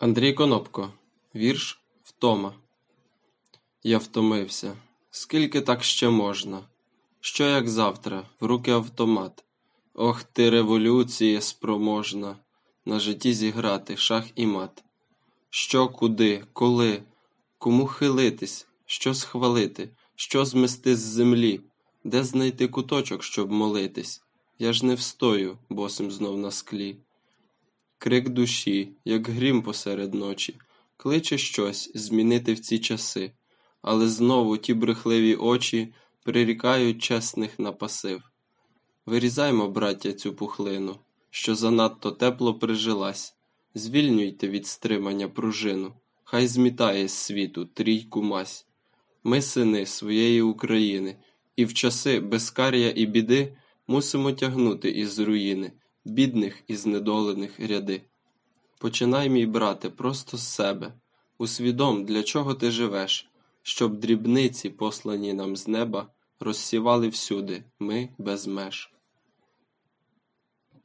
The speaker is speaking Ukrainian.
Андрій Конопко. Вірш Втома. Я втомився. Скільки так ще можна? Що як завтра, в руки автомат? Ох ти, революціє спроможна, на житті зіграти шах і мат. Що, куди, коли, кому хилитись, що схвалити, що змести з землі, де знайти куточок, щоб молитись? Я ж не встою, босим знов на склі. Крик душі, як грім посеред ночі, кличе щось змінити в ці часи, але знову ті брехливі очі прирікають чесних на пасив. Вирізаймо, браття, цю пухлину, що занадто тепло прижилась, звільнюйте від стримання пружину, хай змітає з світу трійку мась. Ми сини своєї України, і в часи безкар'я і біди мусимо тягнути із руїни бідних і знедолених ряди. Починай, мій брате, просто з себе. Усвідом, для чого ти живеш, щоб дрібниці, послані нам з неба, розсівали всюди, ми без меж.